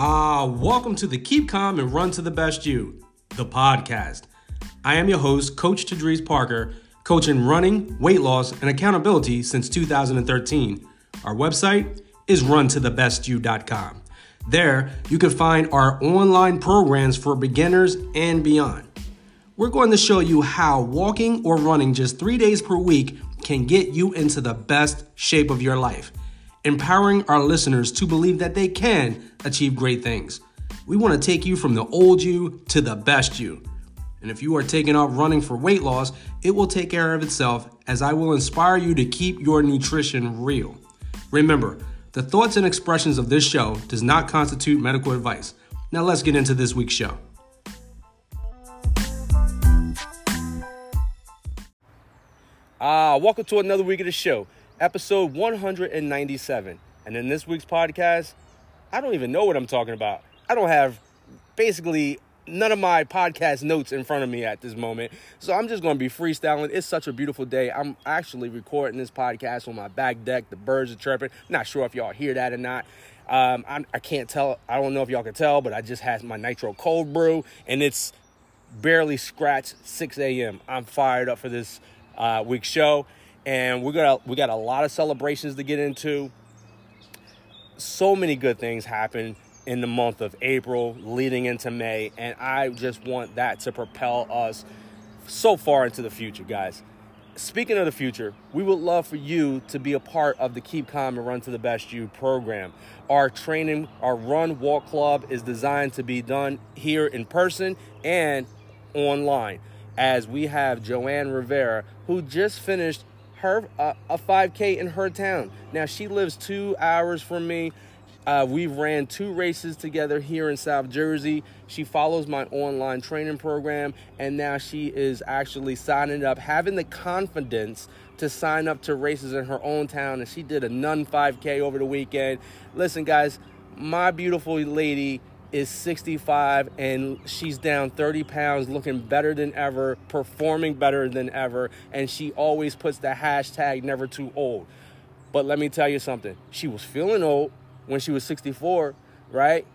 Ah, welcome to the Keep Calm and Run to the Best You, the podcast. I am your host, Coach Tadris Parker, coaching running, weight loss, and accountability since 2013. Our website is runtothebestyou.com. There, you can find our online programs for beginners and beyond. We're going to show you how walking or running just three days per week can get you into the best shape of your life empowering our listeners to believe that they can achieve great things. We want to take you from the old you to the best you. And if you are taking off running for weight loss, it will take care of itself as I will inspire you to keep your nutrition real. Remember, the thoughts and expressions of this show does not constitute medical advice. Now let's get into this week's show. Ah, uh, welcome to another week of the show episode 197. And in this week's podcast, I don't even know what I'm talking about. I don't have basically none of my podcast notes in front of me at this moment. So I'm just going to be freestyling. It's such a beautiful day. I'm actually recording this podcast on my back deck. The birds are chirping. not sure if y'all hear that or not. Um, I, I can't tell. I don't know if y'all can tell, but I just had my nitro cold brew and it's barely scratched 6 a.m. I'm fired up for this uh, week's show and we're gonna we got a lot of celebrations to get into. So many good things happen in the month of April leading into May, and I just want that to propel us so far into the future, guys. Speaking of the future, we would love for you to be a part of the Keep Calm and Run to the Best You program. Our training, our Run Walk Club is designed to be done here in person and online. As we have Joanne Rivera, who just finished her uh, a 5K in her town. Now she lives two hours from me. Uh, we've ran two races together here in South Jersey. She follows my online training program, and now she is actually signing up, having the confidence to sign up to races in her own town. And she did a Nun 5K over the weekend. Listen, guys, my beautiful lady is 65 and she's down 30 pounds, looking better than ever, performing better than ever, and she always puts the hashtag never too old. But let me tell you something. She was feeling old when she was 64, right?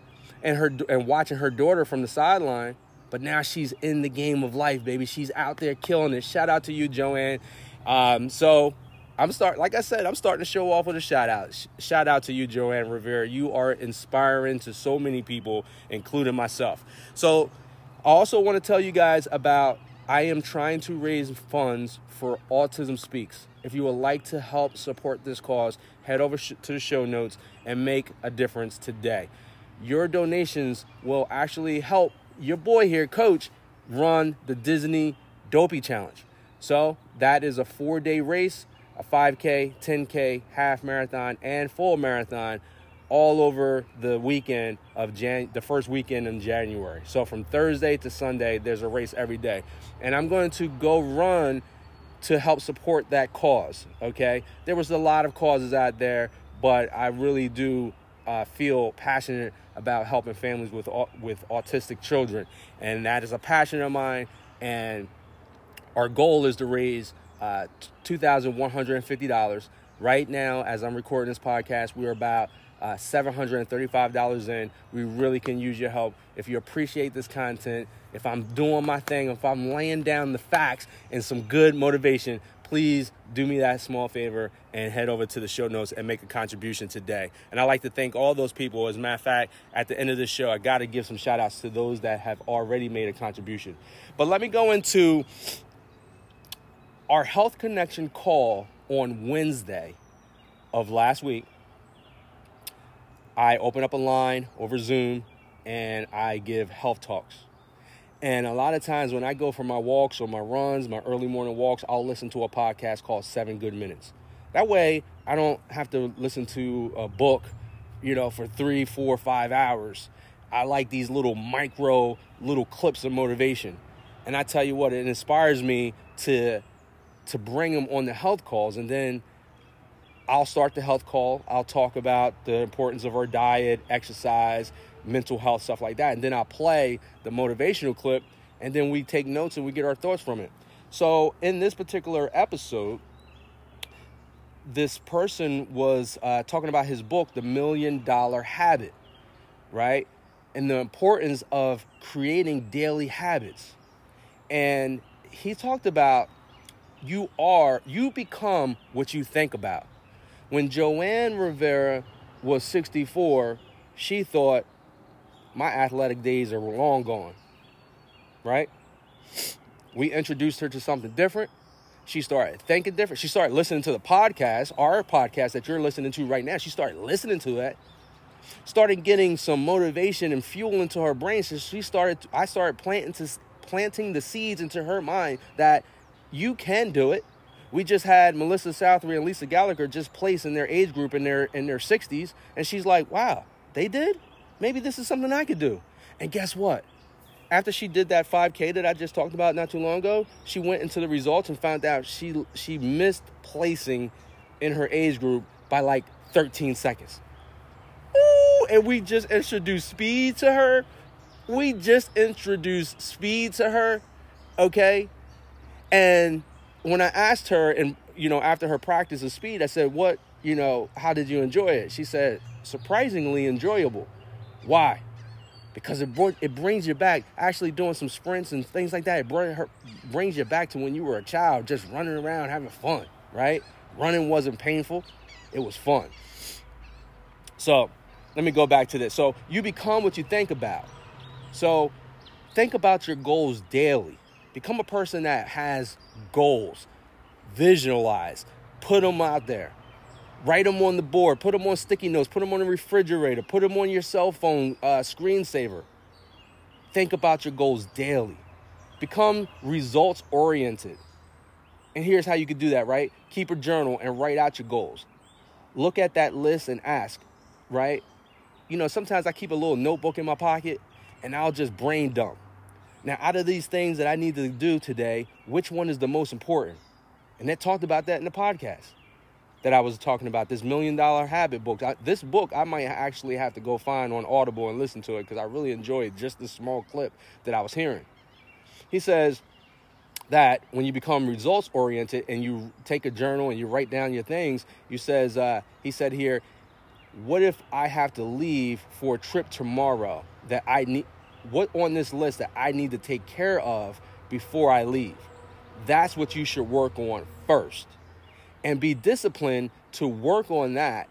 And her and watching her daughter from the sideline, but now she's in the game of life, baby. She's out there killing it. Shout out to you, Joanne. Um, so I'm start like I said, I'm starting to show off with a shout out. Shout out to you, Joanne Rivera. You are inspiring to so many people, including myself. So I also want to tell you guys about I am trying to raise funds for Autism Speaks. If you would like to help support this cause, head over to the show notes and make a difference today. Your donations will actually help your boy here, coach, run the Disney Dopey Challenge. So that is a four day race a 5K, 10K, half marathon, and full marathon all over the weekend of Jan the first weekend in January. So from Thursday to Sunday, there's a race every day. And I'm going to go run to help support that cause. Okay. There was a lot of causes out there, but I really do uh, feel passionate about helping families with with autistic children, and that is a passion of mine. And our goal is to raise uh, $2,150. Right now, as I'm recording this podcast, we're about uh, $735 in. We really can use your help. If you appreciate this content, if I'm doing my thing, if I'm laying down the facts and some good motivation, please do me that small favor and head over to the show notes and make a contribution today. And I'd like to thank all those people. As a matter of fact, at the end of the show, I got to give some shout outs to those that have already made a contribution. But let me go into our health connection call on Wednesday of last week, I open up a line over Zoom and I give health talks. And a lot of times when I go for my walks or my runs, my early morning walks, I'll listen to a podcast called Seven Good Minutes. That way, I don't have to listen to a book, you know, for three, four, five hours. I like these little micro, little clips of motivation. And I tell you what, it inspires me to to bring them on the health calls and then I'll start the health call. I'll talk about the importance of our diet, exercise, mental health, stuff like that. And then I'll play the motivational clip and then we take notes and we get our thoughts from it. So, in this particular episode, this person was uh, talking about his book, The Million Dollar Habit, right? and the importance of creating daily habits. And he talked about you are, you become what you think about. When Joanne Rivera was 64, she thought, my athletic days are long gone. Right? We introduced her to something different. She started thinking different. She started listening to the podcast, our podcast that you're listening to right now. She started listening to that. Started getting some motivation and fuel into her brain. So she started, I started planting, to, planting the seeds into her mind that you can do it. We just had Melissa Southry and Lisa Gallagher just place in their age group in their in their 60s, and she's like, "Wow, they did. Maybe this is something I could do." And guess what? After she did that 5K that I just talked about not too long ago, she went into the results and found out she she missed placing in her age group by like 13 seconds. Ooh, and we just introduced speed to her. We just introduced speed to her, okay? And when I asked her, and you know, after her practice of speed, I said, "What, you know, how did you enjoy it?" She said, "Surprisingly enjoyable." Why? Because it brought, it brings you back. Actually, doing some sprints and things like that, it bring her, brings you back to when you were a child, just running around having fun. Right? Running wasn't painful; it was fun. So, let me go back to this. So, you become what you think about. So, think about your goals daily. Become a person that has goals. Visualize. Put them out there. Write them on the board. Put them on sticky notes. Put them on the refrigerator. Put them on your cell phone uh, screensaver. Think about your goals daily. Become results oriented. And here's how you could do that, right? Keep a journal and write out your goals. Look at that list and ask, right? You know, sometimes I keep a little notebook in my pocket and I'll just brain dump. Now, out of these things that I need to do today, which one is the most important? And they talked about that in the podcast that I was talking about, this Million Dollar Habit book. I, this book, I might actually have to go find on Audible and listen to it because I really enjoyed just this small clip that I was hearing. He says that when you become results oriented and you take a journal and you write down your things, you says, uh, he said here, what if I have to leave for a trip tomorrow that I need what on this list that I need to take care of before I leave. That's what you should work on first. And be disciplined to work on that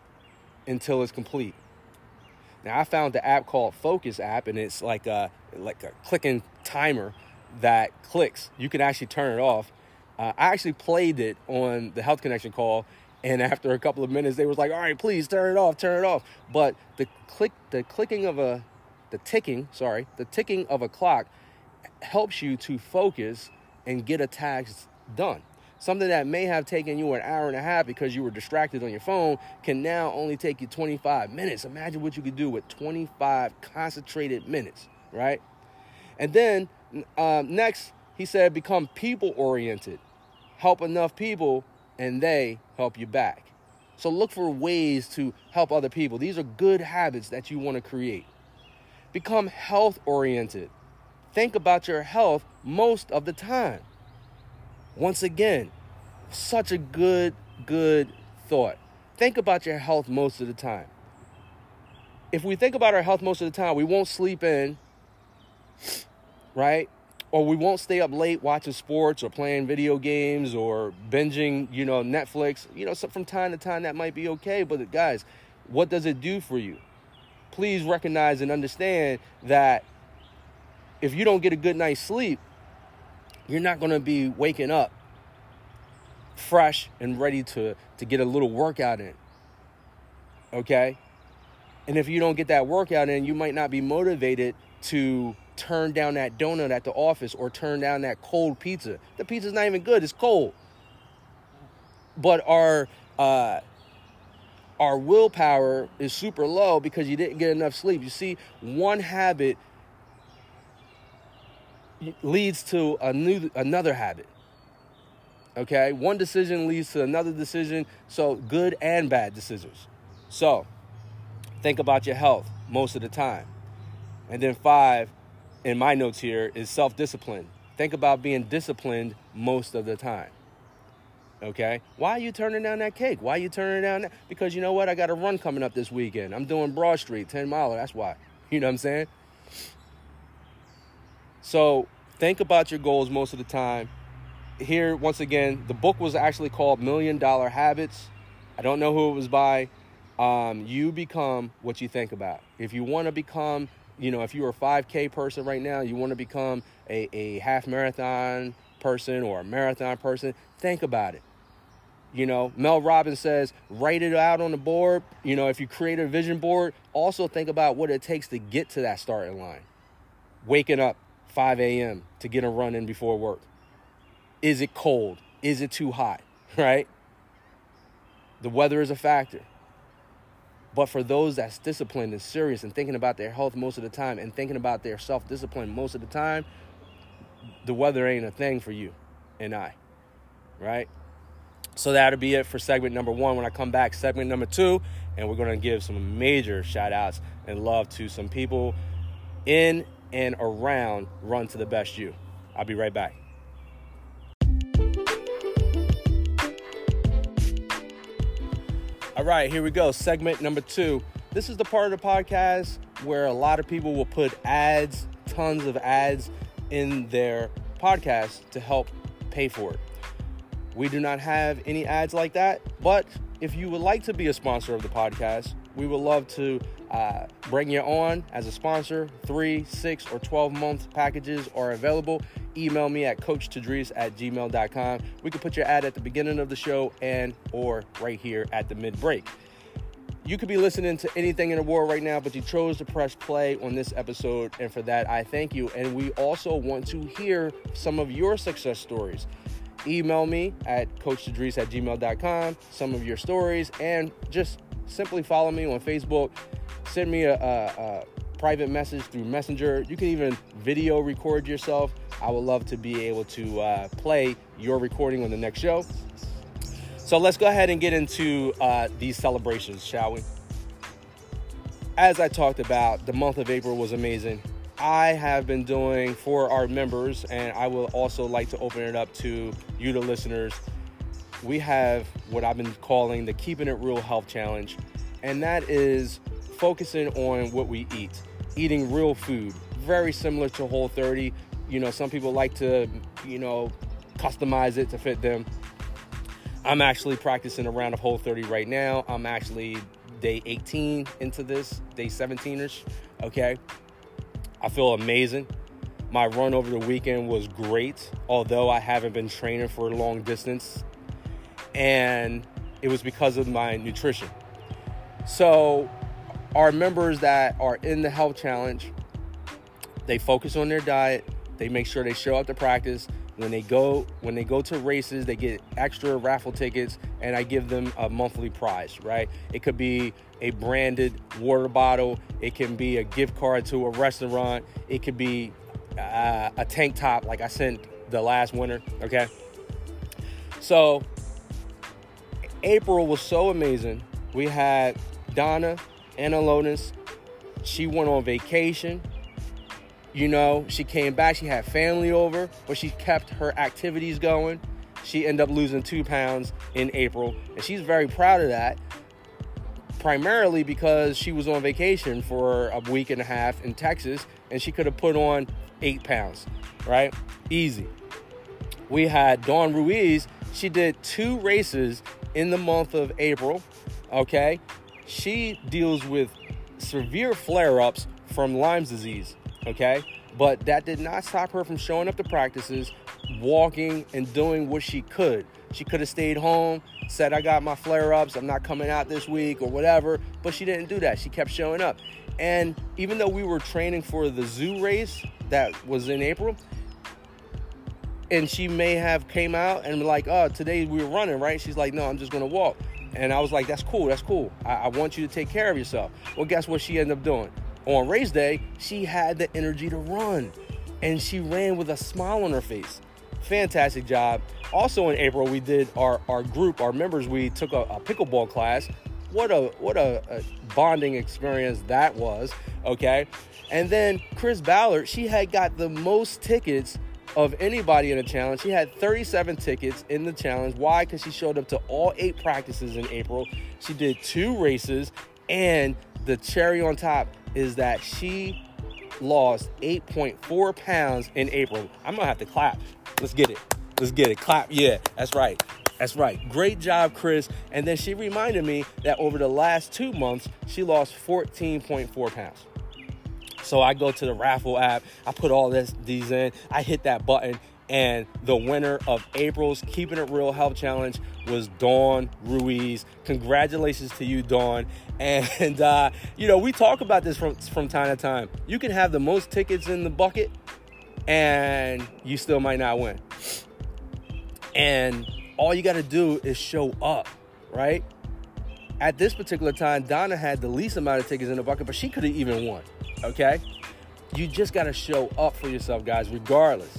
until it's complete. Now I found the app called Focus app and it's like a like a clicking timer that clicks. You can actually turn it off. Uh, I actually played it on the Health Connection call and after a couple of minutes they was like, "All right, please turn it off, turn it off." But the click the clicking of a the ticking, sorry, the ticking of a clock helps you to focus and get a task done. Something that may have taken you an hour and a half because you were distracted on your phone can now only take you 25 minutes. Imagine what you could do with 25 concentrated minutes, right? And then uh, next, he said, become people oriented. Help enough people and they help you back. So look for ways to help other people. These are good habits that you want to create. Become health oriented. Think about your health most of the time. Once again, such a good, good thought. Think about your health most of the time. If we think about our health most of the time, we won't sleep in, right? Or we won't stay up late watching sports or playing video games or binging, you know, Netflix. You know, so from time to time that might be okay, but guys, what does it do for you? Please recognize and understand that if you don't get a good night's sleep, you're not going to be waking up fresh and ready to, to get a little workout in. Okay? And if you don't get that workout in, you might not be motivated to turn down that donut at the office or turn down that cold pizza. The pizza's not even good, it's cold. But our uh, our willpower is super low because you didn't get enough sleep. You see, one habit leads to a new another habit. Okay? One decision leads to another decision, so good and bad decisions. So, think about your health most of the time. And then 5 in my notes here is self-discipline. Think about being disciplined most of the time. Okay. Why are you turning down that cake? Why are you turning down that? Because you know what? I got a run coming up this weekend. I'm doing Broad Street, 10 miler. That's why. You know what I'm saying? So think about your goals most of the time. Here, once again, the book was actually called Million Dollar Habits. I don't know who it was by. Um, you become what you think about. If you want to become, you know, if you're a 5K person right now, you want to become a, a half marathon person or a marathon person, think about it. You know, Mel Robbins says, write it out on the board. You know, if you create a vision board, also think about what it takes to get to that starting line. Waking up 5 a.m. to get a run in before work. Is it cold? Is it too hot? Right? The weather is a factor. But for those that's disciplined and serious and thinking about their health most of the time and thinking about their self discipline most of the time, the weather ain't a thing for you and I. Right? So that'll be it for segment number one. When I come back, segment number two, and we're going to give some major shout outs and love to some people in and around Run to the Best You. I'll be right back. All right, here we go. Segment number two. This is the part of the podcast where a lot of people will put ads, tons of ads in their podcast to help pay for it. We do not have any ads like that, but if you would like to be a sponsor of the podcast, we would love to uh, bring you on as a sponsor. Three, six, or 12 month packages are available. Email me at coachtadris at gmail.com. We can put your ad at the beginning of the show and or right here at the mid break. You could be listening to anything in the world right now, but you chose to press play on this episode, and for that, I thank you. And we also want to hear some of your success stories email me at coachtadris at gmail.com, some of your stories, and just simply follow me on Facebook. Send me a, a, a, private message through Messenger. You can even video record yourself. I would love to be able to uh, play your recording on the next show. So let's go ahead and get into uh, these celebrations, shall we? As I talked about, the month of April was amazing. I have been doing for our members, and I will also like to open it up to you, the listeners. We have what I've been calling the Keeping It Real Health Challenge, and that is focusing on what we eat, eating real food, very similar to Whole 30. You know, some people like to, you know, customize it to fit them. I'm actually practicing a round of Whole 30 right now. I'm actually day 18 into this, day 17 ish. Okay. I feel amazing. My run over the weekend was great, although I haven't been training for a long distance. And it was because of my nutrition. So, our members that are in the health challenge, they focus on their diet, they make sure they show up to practice. When they go when they go to races, they get extra raffle tickets and I give them a monthly prize, right? It could be a branded water bottle. It can be a gift card to a restaurant. It could be uh, a tank top, like I sent the last winter. Okay. So April was so amazing. We had Donna Anna Lonis. She went on vacation. You know, she came back. She had family over, but she kept her activities going. She ended up losing two pounds in April, and she's very proud of that primarily because she was on vacation for a week and a half in Texas and she could have put on eight pounds, right? Easy. We had Dawn Ruiz. She did two races in the month of April, okay? She deals with severe flare ups from Lyme's disease, okay? But that did not stop her from showing up to practices, walking, and doing what she could. She could have stayed home, said, I got my flare ups, I'm not coming out this week or whatever, but she didn't do that. She kept showing up. And even though we were training for the zoo race that was in April, and she may have came out and like, oh, today we were running, right? She's like, no, I'm just gonna walk. And I was like, that's cool, that's cool. I, I want you to take care of yourself. Well, guess what she ended up doing? On race day, she had the energy to run. And she ran with a smile on her face. Fantastic job. Also in April, we did our, our group, our members, we took a, a pickleball class. What a what a, a bonding experience that was. Okay. And then Chris Ballard, she had got the most tickets of anybody in the challenge. She had 37 tickets in the challenge. Why? Because she showed up to all eight practices in April. She did two races, and the cherry on top is that she lost 8.4 pounds in April. I'm gonna have to clap. Let's get it. Let's get it. Clap. Yeah, that's right. That's right. Great job, Chris. And then she reminded me that over the last two months, she lost 14.4 pounds. So I go to the raffle app, I put all this these in, I hit that button, and the winner of April's Keeping It Real Health Challenge was Dawn Ruiz. Congratulations to you, Dawn. And uh, you know, we talk about this from from time to time. You can have the most tickets in the bucket, and you still might not win. And all you got to do is show up, right? At this particular time, Donna had the least amount of tickets in the bucket, but she could have even won. Okay, you just got to show up for yourself, guys, regardless.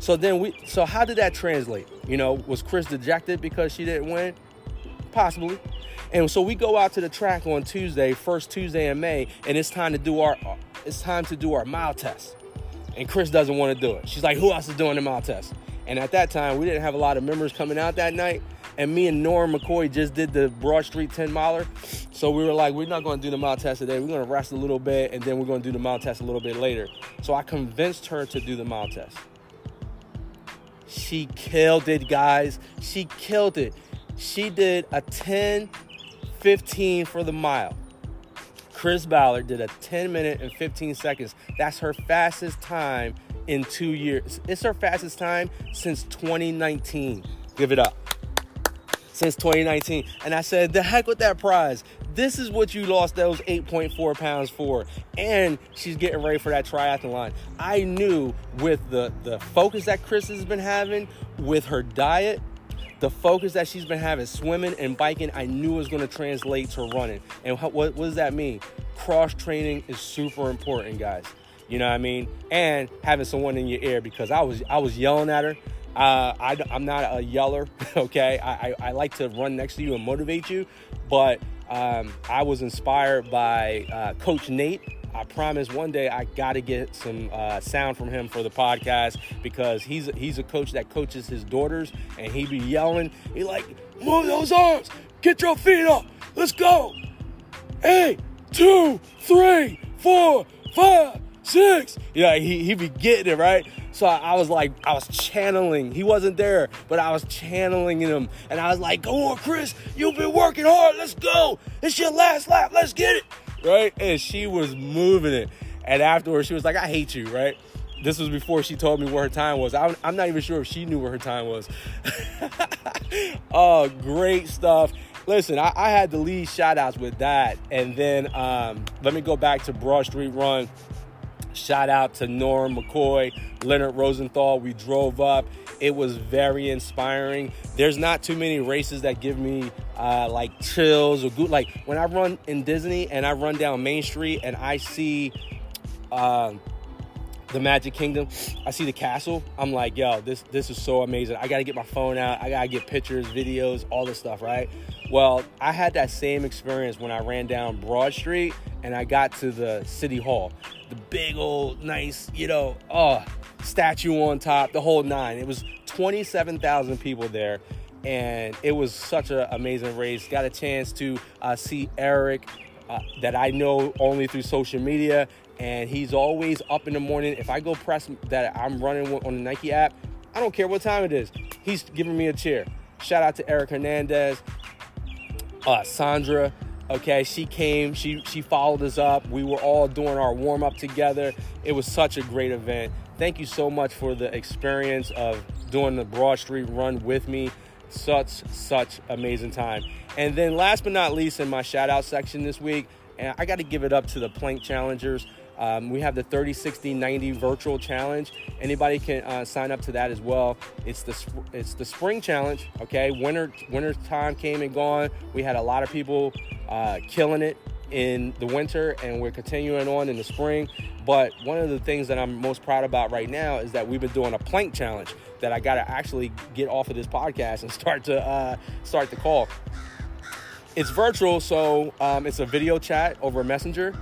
So then we, so how did that translate? You know, was Chris dejected because she didn't win? Possibly. And so we go out to the track on Tuesday, first Tuesday in May, and it's time to do our, it's time to do our mile test. And Chris doesn't want to do it. She's like, who else is doing the mile test? And at that time, we didn't have a lot of members coming out that night. And me and Norm McCoy just did the Broad Street 10 miler. So we were like, we're not going to do the mile test today. We're going to rest a little bit, and then we're going to do the mile test a little bit later. So I convinced her to do the mile test. She killed it, guys. She killed it. She did a 10 15 for the mile. Chris Ballard did a 10 minute and 15 seconds. That's her fastest time in two years. It's her fastest time since 2019. Give it up. Since 2019. And I said, the heck with that prize. This is what you lost those 8.4 pounds for. And she's getting ready for that triathlon. I knew with the, the focus that Chris has been having, with her diet, the focus that she's been having swimming and biking, I knew it was going to translate to running. And what, what, does that mean? Cross training is super important, guys. You know what I mean? And having someone in your ear because I was I was yelling at her. Uh, I, am not a yeller, okay? I, I, I, like to run next to you and motivate you, but um, I was inspired by uh, Coach Nate I promise one day I got to get some uh, sound from him for the podcast because he's he's a coach that coaches his daughters and he be yelling. He like move those arms, get your feet up, let's go. Eight, two, three, four, five, six. Yeah, he he be getting it right. So I was like, I was channeling. He wasn't there, but I was channeling him, and I was like, "Go on, Chris, you've been working hard. Let's go. It's your last lap. Let's get it." right? And she was moving it. And afterwards, she was like, I hate you, right? This was before she told me what her time was. I'm, I'm not even sure if she knew what her time was. oh, great stuff. Listen, I, I, had the lead shout outs with that. And then um, let me go back to Broad Street Run. Shout out to Norm McCoy, Leonard Rosenthal. We drove up. It was very inspiring. There's not too many races that give me uh, like chills or good. Like when I run in Disney and I run down Main Street and I see uh, the Magic Kingdom, I see the castle. I'm like, yo, this this is so amazing. I gotta get my phone out. I gotta get pictures, videos, all this stuff, right? Well, I had that same experience when I ran down Broad Street and I got to the City Hall. The big old nice, you know, oh, statue on top, the whole nine. It was 27,000 people there, and it was such an amazing race. Got a chance to uh, see Eric, uh, that I know only through social media, and he's always up in the morning. If I go press that I'm running on the Nike app, I don't care what time it is. He's giving me a cheer. Shout out to Eric Hernandez, uh, Sandra. Okay, she came, she she followed us up. We were all doing our warm up together. It was such a great event thank you so much for the experience of doing the Broad Street run with me. Such, such amazing time. And then last but not least, in my shout out section this week, and I got to give it up to the Plank Challengers. Um, we have the 30, 60, 90 virtual challenge. Anybody can uh, sign up to that as well. It's the it's the spring challenge. Okay, winter winter time came and gone. We had a lot of people uh, killing it in the winter, and we're continuing on in the spring. But one of the things that I'm most proud about right now is that we've been doing a plank challenge that I got to actually get off of this podcast and start to uh, start the call. It's virtual, so um, it's a video chat over Messenger,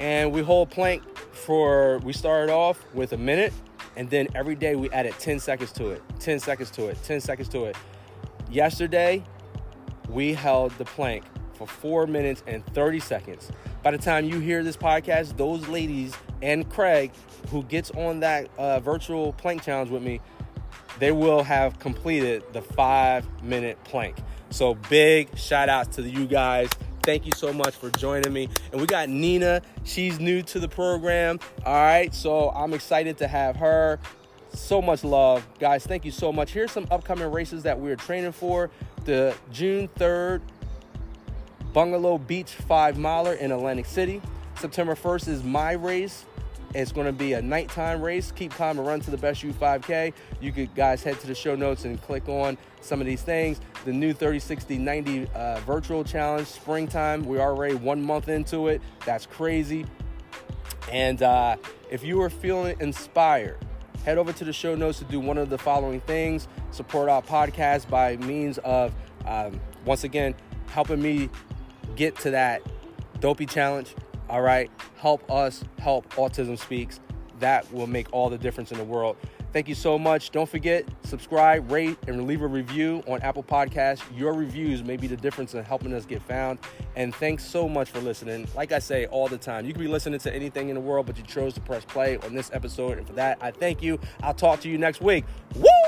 and we hold plank for. We started off with a minute, and then every day we added 10 seconds to it, 10 seconds to it, 10 seconds to it. Yesterday, we held the plank for four minutes and 30 seconds. by the time you hear this podcast, those ladies and Craig, who gets on that uh, virtual plank challenge with me, they will have completed the five minute plank. So big shout outs to you guys. Thank you so much for joining me. And we got Nina. She's new to the program. All right. So I'm excited to have her. So much love. Guys, thank you so much. Here's some upcoming races that we're training for. The June 3rd Bungalow Beach 5 miler in Atlantic City. September 1st is my race. It's going to be a nighttime race. Keep calm and run to the best U 5K. You could guys head to the show notes and click on some of these things. The new 30, 60, 90 uh, virtual challenge, springtime. We're already one month into it. That's crazy. And uh, if you are feeling inspired, head over to the show notes to do one of the following things. Support our podcast by means of, um, once again, helping me get to that dopey challenge all right. Help us help Autism Speaks. That will make all the difference in the world. Thank you so much. Don't forget, subscribe, rate, and leave a review on Apple Podcasts. Your reviews may be the difference in helping us get found. And thanks so much for listening. Like I say all the time, you could be listening to anything in the world, but you chose to press play on this episode. And for that, I thank you. I'll talk to you next week. Woo!